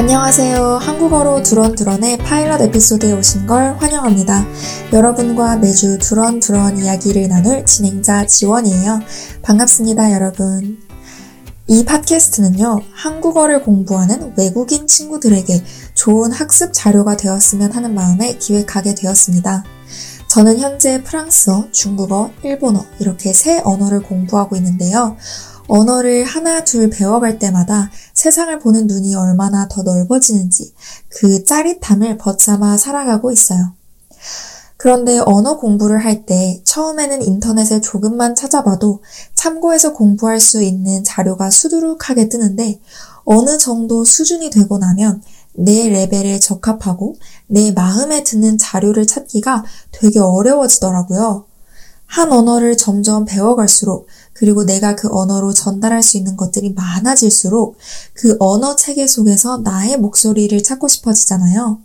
안녕하세요. 한국어로 두런두런의 파일럿 에피소드에 오신 걸 환영합니다. 여러분과 매주 두런두런 이야기를 나눌 진행자 지원이에요. 반갑습니다, 여러분. 이 팟캐스트는요, 한국어를 공부하는 외국인 친구들에게 좋은 학습 자료가 되었으면 하는 마음에 기획하게 되었습니다. 저는 현재 프랑스어, 중국어, 일본어 이렇게 세 언어를 공부하고 있는데요. 언어를 하나 둘 배워갈 때마다 세상을 보는 눈이 얼마나 더 넓어지는지 그 짜릿함을 벗삼아 살아가고 있어요. 그런데 언어 공부를 할 때 처음에는 인터넷에 조금만 찾아봐도 참고해서 공부할 수 있는 자료가 수두룩하게 뜨는데 어느 정도 수준이 되고 나면 내 레벨에 적합하고 내 마음에 드는 자료를 찾기가 되게 어려워지더라고요. 한 언어를 점점 배워갈수록 그리고 내가 그 언어로 전달할 수 있는 것들이 많아질수록 그 언어 체계 속에서 나의 목소리를 찾고 싶어지잖아요.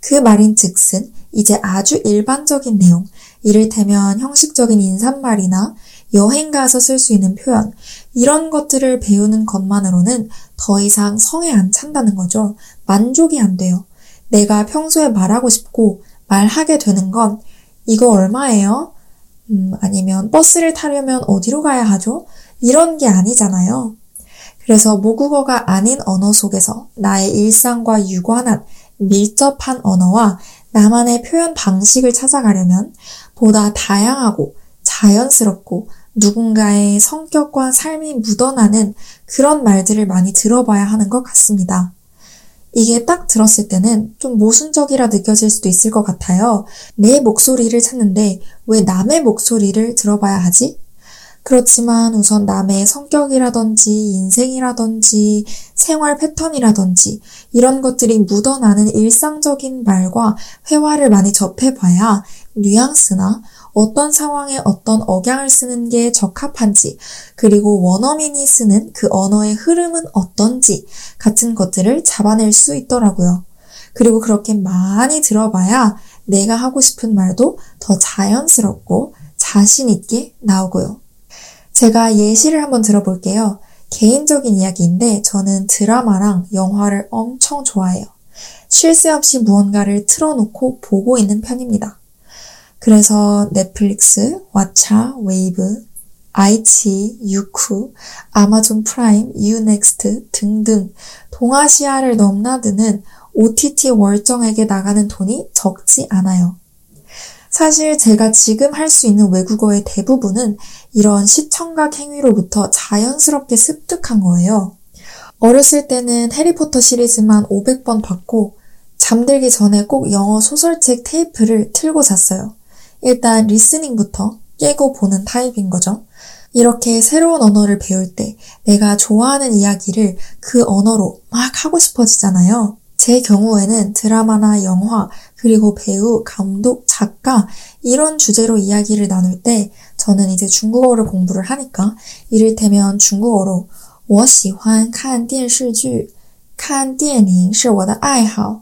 그 말인 즉슨 이제 아주 일반적인 내용, 이를테면 형식적인 인사말이나 여행 가서 쓸 수 있는 표현, 이런 것들을 배우는 것만으로는 더 이상 성에 안 찬다는 거죠. 만족이 안 돼요. 내가 평소에 말하고 싶고 말하게 되는 건 이거 얼마예요? 음, 아니면 버스를 타려면 어디로 가야 하죠? 이런 게 아니잖아요. 그래서 모국어가 아닌 언어 속에서 나의 일상과 유관한 밀접한 언어와 나만의 표현 방식을 찾아가려면 보다 다양하고 자연스럽고 누군가의 성격과 삶이 묻어나는 그런 말들을 많이 들어봐야 하는 것 같습니다. 이게 딱 들었을 때는 좀 모순적이라 느껴질 수도 있을 것 같아요. 내 목소리를 찾는데 왜 남의 목소리를 들어봐야 하지? 그렇지만 우선 남의 성격이라든지 인생이라든지 생활 패턴이라든지 이런 것들이 묻어나는 일상적인 말과 회화를 많이 접해봐야 뉘앙스나 어떤 상황에 어떤 억양을 쓰는 게 적합한지, 그리고 원어민이 쓰는 그 언어의 흐름은 어떤지 같은 것들을 잡아낼 수 있더라고요. 그리고 그렇게 많이 들어봐야 내가 하고 싶은 말도 더 자연스럽고 자신있게 나오고요. 제가 예시를 한번 들어볼게요. 개인적인 이야기인데 저는 드라마랑 영화를 엄청 좋아해요. 쉴 새 없이 무언가를 틀어놓고 보고 있는 편입니다. 그래서 넷플릭스, 왓챠, 웨이브, 아이치, 유쿠, 아마존 프라임, 유넥스트 등등 동아시아를 넘나드는 OTT 월정에게 나가는 돈이 적지 않아요. 사실 제가 지금 할 수 있는 외국어의 대부분은 이런 시청각 행위로부터 자연스럽게 습득한 거예요. 어렸을 때는 해리포터 시리즈만 500번 봤고 잠들기 전에 꼭 영어 소설책 테이프를 틀고 잤어요. 일단 리스닝부터 깨고 보는 타입인 거죠. 이렇게 새로운 언어를 배울 때 내가 좋아하는 이야기를 그 언어로 막 하고 싶어지잖아요. 제 경우에는 드라마나 영화, 그리고 배우, 감독, 작가, 이런 주제로 이야기를 나눌 때 저는 이제 중국어를 공부를 하니까 이를테면 중국어로 我喜欢看电视剧,看电影是我的爱好.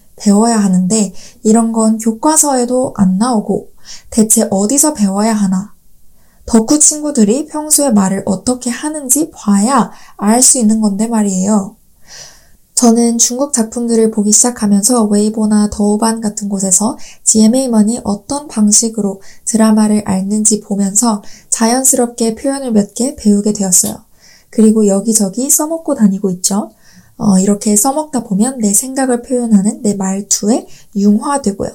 배워야 하는데 이런 건 교과서에도 안 나오고 대체 어디서 배워야 하나? 덕후 친구들이 평소에 말을 어떻게 하는지 봐야 알 수 있는 건데 말이에요. 저는 중국 작품들을 보기 시작하면서 웨이보나 더우반 같은 곳에서 GMA만이 어떤 방식으로 드라마를 앓는지 보면서 자연스럽게 표현을 몇 개 배우게 되었어요. 그리고 여기저기 써먹고 다니고 있죠. 어, 이렇게 써먹다 보면 내 생각을 표현하는 내 말투에 융화되고요.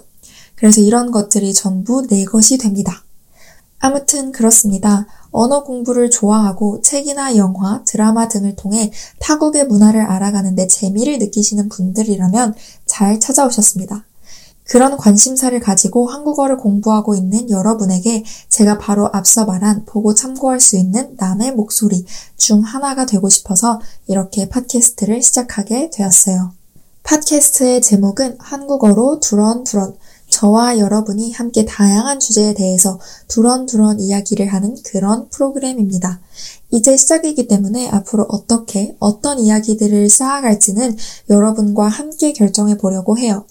그래서 이런 것들이 전부 내 것이 됩니다. 아무튼 그렇습니다. 언어 공부를 좋아하고 책이나 영화, 드라마 등을 통해 타국의 문화를 알아가는데 재미를 느끼시는 분들이라면 잘 찾아오셨습니다. 그런 관심사를 가지고 한국어를 공부하고 있는 여러분에게 제가 바로 앞서 말한 보고 참고할 수 있는 남의 목소리 중 하나가 되고 싶어서 이렇게 팟캐스트를 시작하게 되었어요. 팟캐스트의 제목은 한국어로 두런두런 저와 여러분이 함께 다양한 주제에 대해서 두런두런 이야기를 하는 그런 프로그램입니다. 이제 시작이기 때문에 앞으로 어떻게 어떤 이야기들을 쌓아갈지는 여러분과 함께 결정해 보려고 해요.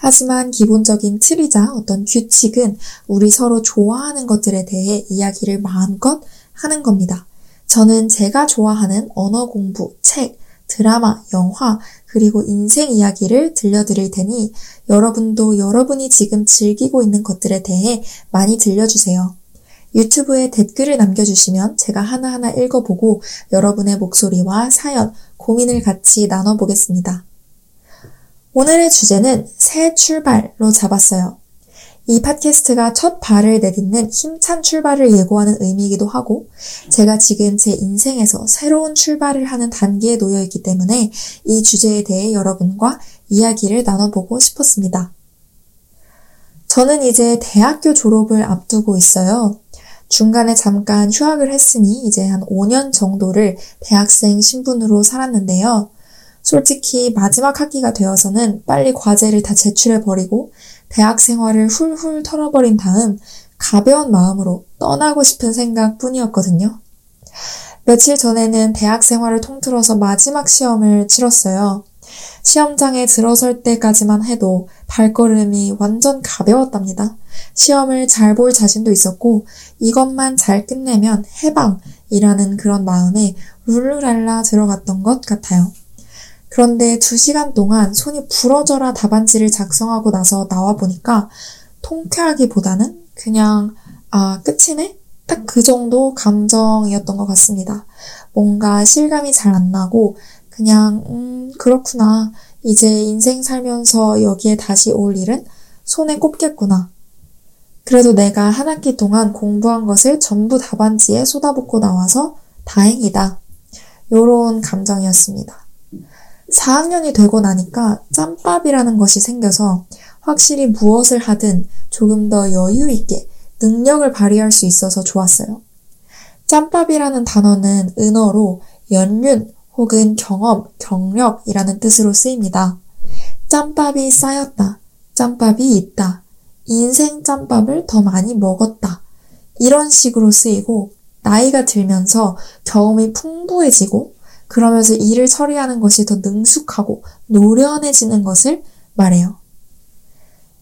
하지만 기본적인 틀이자 어떤 규칙은 우리 서로 좋아하는 것들에 대해 이야기를 마음껏 하는 겁니다. 저는 제가 좋아하는 언어 공부, 책, 드라마, 영화, 그리고 인생 이야기를 들려드릴 테니 여러분도 여러분이 지금 즐기고 있는 것들에 대해 많이 들려주세요. 유튜브에 댓글을 남겨주시면 제가 하나하나 읽어보고 여러분의 목소리와 사연, 고민을 같이 나눠보겠습니다. 오늘의 주제는 새 출발로 잡았어요. 이 팟캐스트가 첫 발을 내딛는 힘찬 출발을 예고하는 의미이기도 하고, 제가 지금 제 인생에서 새로운 출발을 하는 단계에 놓여 있기 때문에 이 주제에 대해 여러분과 이야기를 나눠보고 싶었습니다. 저는 이제 대학교 졸업을 앞두고 있어요. 중간에 잠깐 휴학을 했으니 이제 한 5년 정도를 대학생 신분으로 살았는데요. 솔직히 마지막 학기가 되어서는 빨리 과제를 다 제출해버리고 대학 생활을 훌훌 털어버린 다음 가벼운 마음으로 떠나고 싶은 생각 뿐이었거든요. 며칠 전에는 대학 생활을 통틀어서 마지막 시험을 치렀어요. 시험장에 들어설 때까지만 해도 발걸음이 완전 가벼웠답니다. 시험을 잘 볼 자신도 있었고 이것만 잘 끝내면 해방이라는 그런 마음에 룰루랄라 들어갔던 것 같아요. 그런데 두 시간 동안 손이 부러져라 답안지를 작성하고 나서 나와 보니까 통쾌하기보다는 그냥, 아, 끝이네? 딱 그 정도 감정이었던 것 같습니다. 뭔가 실감이 잘 안 나고, 그냥, 음, 그렇구나. 이제 인생 살면서 여기에 다시 올 일은 손에 꼽겠구나. 그래도 내가 한 학기 동안 공부한 것을 전부 답안지에 쏟아붓고 나와서 다행이다. 요런 감정이었습니다. 4학년이 되고 나니까 짬밥이라는 것이 생겨서 확실히 무엇을 하든 조금 더 여유 있게 능력을 발휘할 수 있어서 좋았어요. 짬밥이라는 단어는 은어로 연륜 혹은 경험, 경력이라는 뜻으로 쓰입니다. 짬밥이 쌓였다. 짬밥이 있다. 인생 짬밥을 더 많이 먹었다. 이런 식으로 쓰이고 나이가 들면서 경험이 풍부해지고 그러면서 일을 처리하는 것이 더 능숙하고 노련해지는 것을 말해요.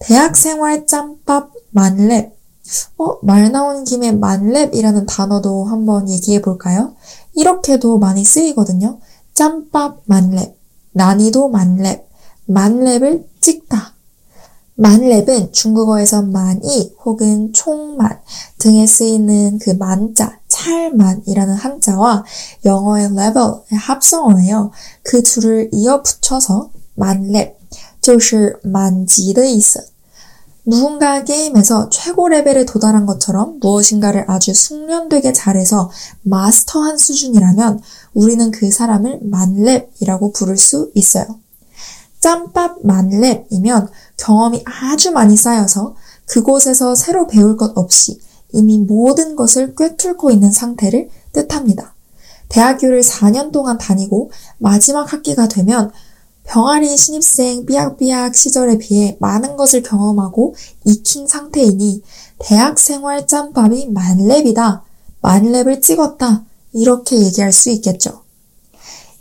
대학생활 짬밥 만렙. 어, 말 나온 김에 만렙이라는 단어도 한번 얘기해 볼까요? 이렇게도 많이 쓰이거든요. 짬밥 만렙, 난이도 만렙, 만렙을 찍다. 만렙은 중국어에서 만이 혹은 총만 등에 쓰이는 그 만자, 찰만이라는 한자와 영어의 level의 합성어예요. 그 둘을 이어 붙여서 만렙, 就是满级的意思. 누군가 게임에서 최고 레벨에 도달한 것처럼 무엇인가를 아주 숙련되게 잘해서 마스터한 수준이라면 우리는 그 사람을 만렙이라고 부를 수 있어요. 짬밥 만렙이면 경험이 아주 많이 쌓여서 그곳에서 새로 배울 것 없이 이미 모든 것을 꿰뚫고 있는 상태를 뜻합니다. 대학교를 4년 동안 다니고 마지막 학기가 되면 병아리 신입생 삐약삐약 시절에 비해 많은 것을 경험하고 익힌 상태이니 대학 생활 짬밥이 만렙이다. 만렙을 찍었다. 이렇게 얘기할 수 있겠죠.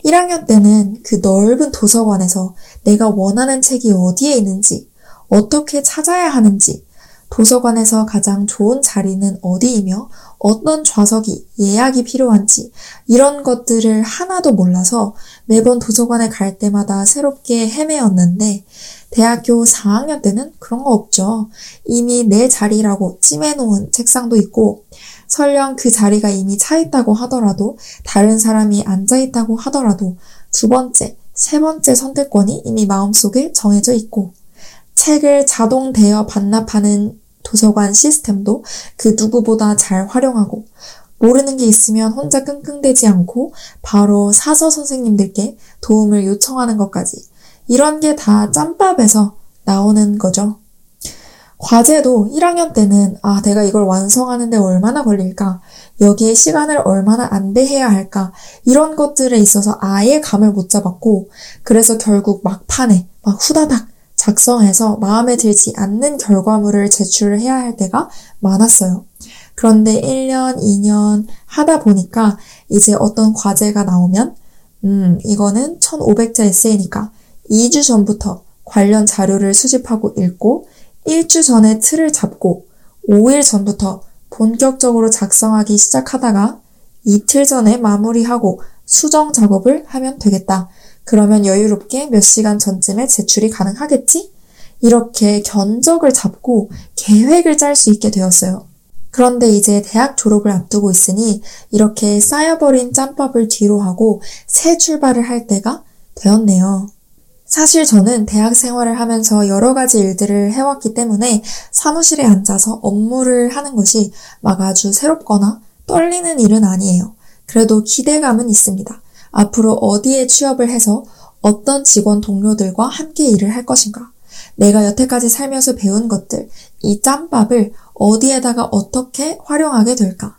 1학년 때는 그 넓은 도서관에서 내가 원하는 책이 어디에 있는지, 어떻게 찾아야 하는지, 도서관에서 가장 좋은 자리는 어디이며 어떤 좌석이 예약이 필요한지 이런 것들을 하나도 몰라서 매번 도서관에 갈 때마다 새롭게 헤매었는데 대학교 4학년 때는 그런 거 없죠. 이미 내 자리라고 찜해놓은 책상도 있고 설령 그 자리가 이미 차 있다고 하더라도 다른 사람이 앉아 있다고 하더라도 두 번째, 세 번째 선택권이 이미 마음속에 정해져 있고 책을 자동 대여 반납하는 도서관 시스템도 그 누구보다 잘 활용하고 모르는 게 있으면 혼자 끙끙대지 않고 바로 사서 선생님들께 도움을 요청하는 것까지 이런 게 다 짬밥에서 나오는 거죠. 과제도 1학년 때는 아, 내가 이걸 완성하는데 얼마나 걸릴까? 여기에 시간을 얼마나 안배해야 할까? 이런 것들에 있어서 아예 감을 못 잡았고, 그래서 결국 막판에 막 후다닥 작성해서 마음에 들지 않는 결과물을 제출을 해야 할 때가 많았어요. 그런데 1년, 2년 하다 보니까 이제 어떤 과제가 나오면, 음, 이거는 1500자 에세이니까 2주 전부터 관련 자료를 수집하고 읽고, 1주 전에 틀을 잡고, 5일 전부터 본격적으로 작성하기 시작하다가 이틀 전에 마무리하고 수정 작업을 하면 되겠다. 그러면 여유롭게 몇 시간 전쯤에 제출이 가능하겠지? 이렇게 견적을 잡고 계획을 짤 수 있게 되었어요. 그런데 이제 대학 졸업을 앞두고 있으니 이렇게 쌓여버린 짬밥을 뒤로 하고 새 출발을 할 때가 되었네요. 사실 저는 대학 생활을 하면서 여러 가지 일들을 해왔기 때문에 사무실에 앉아서 업무를 하는 것이 막 아주 새롭거나 떨리는 일은 아니에요. 그래도 기대감은 있습니다. 앞으로 어디에 취업을 해서 어떤 직원 동료들과 함께 일을 할 것인가? 내가 여태까지 살면서 배운 것들, 이 짬밥을 어디에다가 어떻게 활용하게 될까?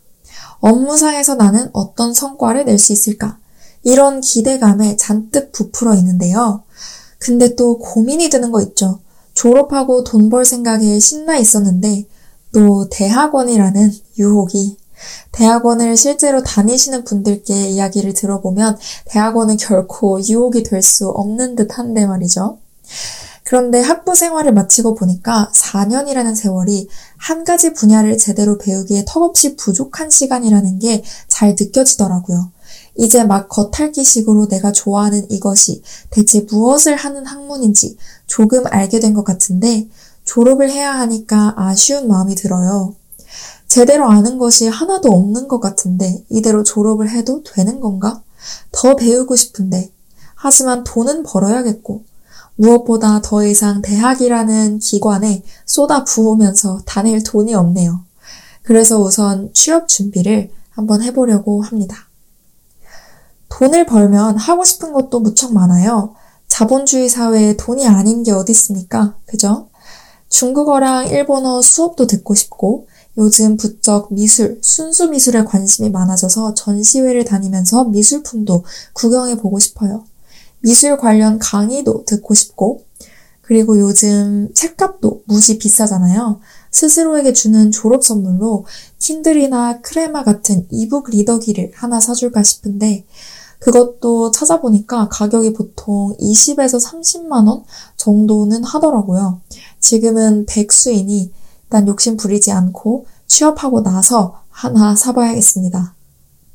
업무상에서 나는 어떤 성과를 낼 수 있을까? 이런 기대감에 잔뜩 부풀어 있는데요. 근데 또 고민이 드는 거 있죠. 졸업하고 돈 벌 생각에 신나 있었는데 또 대학원이라는 유혹이 대학원을 실제로 다니시는 분들께 이야기를 들어보면 대학원은 결코 유혹이 될 수 없는 듯 한데 말이죠. 그런데 학부 생활을 마치고 보니까 4년이라는 세월이 한 가지 분야를 제대로 배우기에 턱없이 부족한 시간이라는 게 잘 느껴지더라고요. 이제 막 겉핥기식으로 내가 좋아하는 이것이 대체 무엇을 하는 학문인지 조금 알게 된 것 같은데 졸업을 해야 하니까 아쉬운 마음이 들어요. 제대로 아는 것이 하나도 없는 것 같은데 이대로 졸업을 해도 되는 건가? 더 배우고 싶은데 하지만 돈은 벌어야겠고 무엇보다 더 이상 대학이라는 기관에 쏟아 부으면서 다닐 돈이 없네요. 그래서 우선 취업 준비를 한번 해보려고 합니다. 돈을 벌면 하고 싶은 것도 무척 많아요. 자본주의 사회에 돈이 아닌 게 어디 있습니까? 그죠? 중국어랑 일본어 수업도 듣고 싶고, 요즘 부쩍 미술, 순수 미술에 관심이 많아져서 전시회를 다니면서 미술품도 구경해 보고 싶어요. 미술 관련 강의도 듣고 싶고, 그리고 요즘 책값도 무지 비싸잖아요. 스스로에게 주는 졸업 선물로 킨들이나 크레마 같은 이북 리더기를 하나 사줄까 싶은데, 그것도 찾아보니까 가격이 보통 20에서 30만 원 정도는 하더라고요. 지금은 백수이니 일단 욕심 부리지 않고 취업하고 나서 하나 사봐야겠습니다.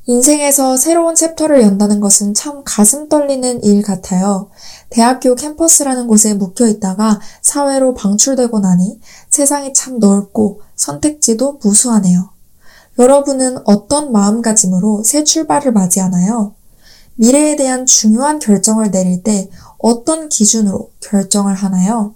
인생에서 새로운 챕터를 연다는 것은 참 가슴 떨리는 일 같아요. 대학교 캠퍼스라는 곳에 묵혀 있다가 사회로 방출되고 나니 세상이 참 넓고 선택지도 무수하네요. 여러분은 어떤 마음가짐으로 새 출발을 맞이하나요? 미래에 대한 중요한 결정을 내릴 때 어떤 기준으로 결정을 하나요?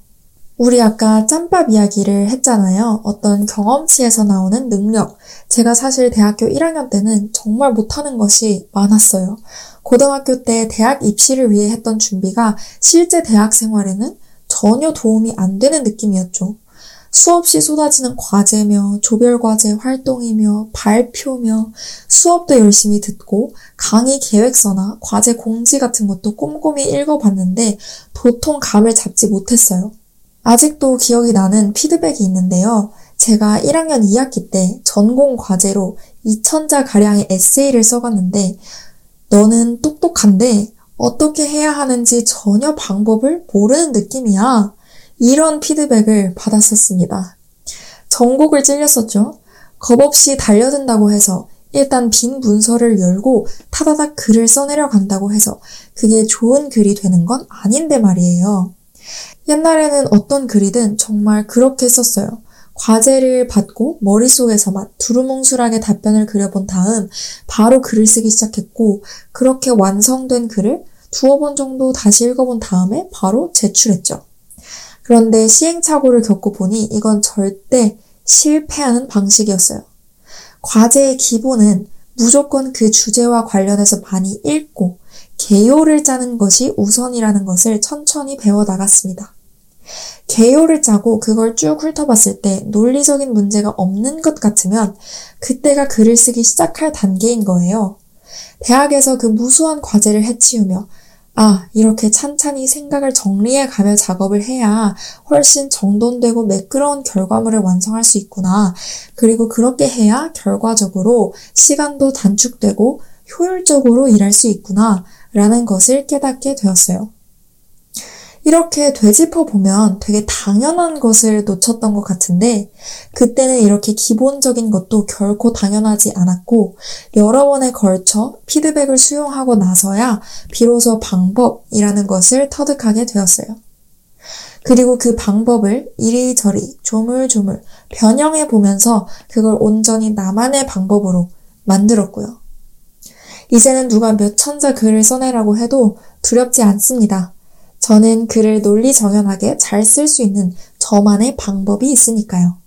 우리 아까 짬밥 이야기를 했잖아요. 어떤 경험치에서 나오는 능력. 제가 사실 대학교 1학년 때는 정말 못하는 것이 많았어요. 고등학교 때 대학 입시를 위해 했던 준비가 실제 대학 생활에는 전혀 도움이 안 되는 느낌이었죠. 수없이 쏟아지는 과제며 조별과제 활동이며 발표며 수업도 열심히 듣고 강의 계획서나 과제 공지 같은 것도 꼼꼼히 읽어봤는데 도통 감을 잡지 못했어요. 아직도 기억이 나는 피드백이 있는데요. 제가 1학년 2학기 때 전공 과제로 2천자 가량의 에세이를 써갔는데 너는 똑똑한데 어떻게 해야 하는지 전혀 방법을 모르는 느낌이야. 이런 피드백을 받았었습니다. 전곡을 찔렸었죠. 겁없이 달려든다고 해서 일단 빈 문서를 열고 타다닥 글을 써내려 간다고 해서 그게 좋은 글이 되는 건 아닌데 말이에요. 옛날에는 어떤 글이든 정말 그렇게 썼어요. 과제를 받고 머릿속에서만 두루뭉술하게 답변을 그려본 다음 바로 글을 쓰기 시작했고 그렇게 완성된 글을 두어 번 정도 다시 읽어본 다음에 바로 제출했죠. 그런데 시행착오를 겪고 보니 이건 절대 실패하는 방식이었어요. 과제의 기본은 무조건 그 주제와 관련해서 많이 읽고 개요를 짜는 것이 우선이라는 것을 천천히 배워 나갔습니다. 개요를 짜고 그걸 쭉 훑어봤을 때 논리적인 문제가 없는 것 같으면 그때가 글을 쓰기 시작할 단계인 거예요. 대학에서 그 무수한 과제를 해치우며 아, 이렇게 찬찬히 생각을 정리해 가며 작업을 해야 훨씬 정돈되고 매끄러운 결과물을 완성할 수 있구나. 그리고 그렇게 해야 결과적으로 시간도 단축되고 효율적으로 일할 수 있구나. 라는 것을 깨닫게 되었어요. 이렇게 되짚어 보면 되게 당연한 것을 놓쳤던 것 같은데, 그때는 이렇게 기본적인 것도 결코 당연하지 않았고, 여러 번에 걸쳐 피드백을 수용하고 나서야 비로소 방법이라는 것을 터득하게 되었어요. 그리고 그 방법을 이리저리 조물조물 변형해 보면서 그걸 온전히 나만의 방법으로 만들었고요. 이제는 누가 몇 천자 글을 써내라고 해도 두렵지 않습니다. 저는 글을 논리 정연하게 잘 쓸 수 있는 저만의 방법이 있으니까요.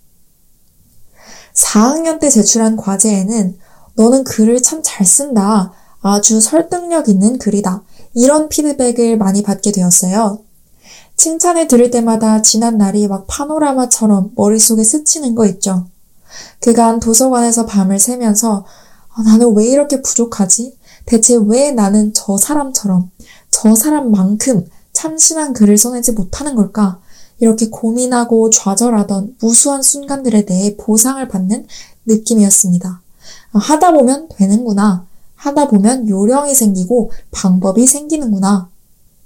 4학년 때 제출한 과제에는 너는 글을 참 잘 쓴다. 아주 설득력 있는 글이다. 이런 피드백을 많이 받게 되었어요. 칭찬을 들을 때마다 지난 날이 막 파노라마처럼 머릿속에 스치는 거 있죠. 그간 도서관에서 밤을 새면서 아, 나는 왜 이렇게 부족하지? 대체 왜 나는 저 사람처럼, 저 사람만큼 참신한 글을 써내지 못하는 걸까? 이렇게 고민하고 좌절하던 무수한 순간들에 대해 보상을 받는 느낌이었습니다. 아, 하다 보면 되는구나. 하다 보면 요령이 생기고 방법이 생기는구나.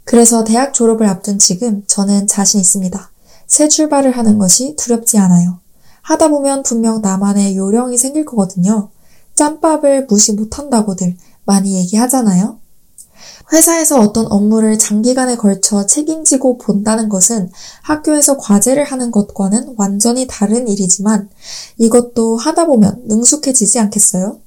그래서 대학 졸업을 앞둔 지금 저는 자신 있습니다. 새 출발을 하는 것이 두렵지 않아요. 하다 보면 분명 나만의 요령이 생길 거거든요. 짬밥을 무시 못한다고들 많이 얘기하잖아요. 회사에서 어떤 업무를 장기간에 걸쳐 책임지고 본다는 것은 학교에서 과제를 하는 것과는 완전히 다른 일이지만 이것도 하다 보면 능숙해지지 않겠어요?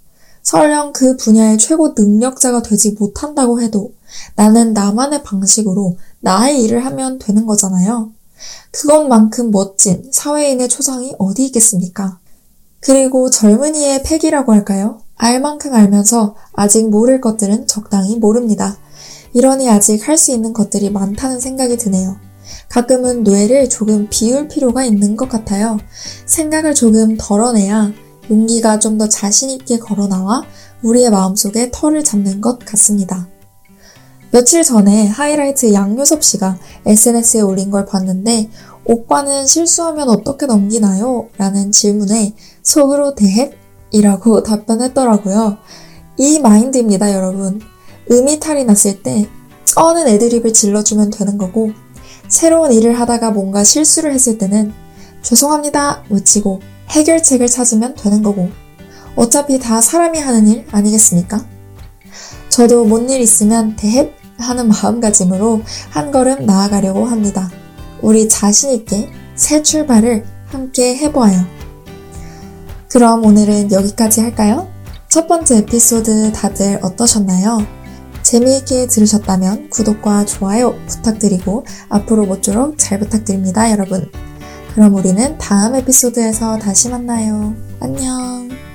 설령 그 분야의 최고 능력자가 되지 못한다고 해도 나는 나만의 방식으로 나의 일을 하면 되는 거잖아요. 그것만큼 멋진 사회인의 초상이 어디 있겠습니까? 그리고 젊은이의 패기라고 할까요? 알 만큼 알면서 아직 모를 것들은 적당히 모릅니다. 이러니 아직 할 수 있는 것들이 많다는 생각이 드네요. 가끔은 뇌를 조금 비울 필요가 있는 것 같아요. 생각을 조금 덜어내야 용기가 좀 더 자신있게 걸어 나와 우리의 마음속에 털을 잡는 것 같습니다. 며칠 전에 하이라이트 양요섭 씨가 SNS에 올린 걸 봤는데 오빠는 실수하면 어떻게 넘기나요? 라는 질문에 속으로 대헷? 이라고 답변했더라고요. 이 마인드입니다, 여러분. 음이탈이 났을 때 쩌는 애드립을 질러주면 되는 거고 새로운 일을 하다가 뭔가 실수를 했을 때는 죄송합니다 외치고 해결책을 찾으면 되는 거고 어차피 다 사람이 하는 일 아니겠습니까? 저도 뭔 일 있으면 대헷 하는 마음가짐으로 한 걸음 나아가려고 합니다. 우리 자신있게 새 출발을 함께 해보아요. 그럼 오늘은 여기까지 할까요? 첫 번째 에피소드 다들 어떠셨나요? 재미있게 들으셨다면 구독과 좋아요 부탁드리고 앞으로 모쪼록 잘 부탁드립니다, 여러분. 그럼 우리는 다음 에피소드에서 다시 만나요. 안녕.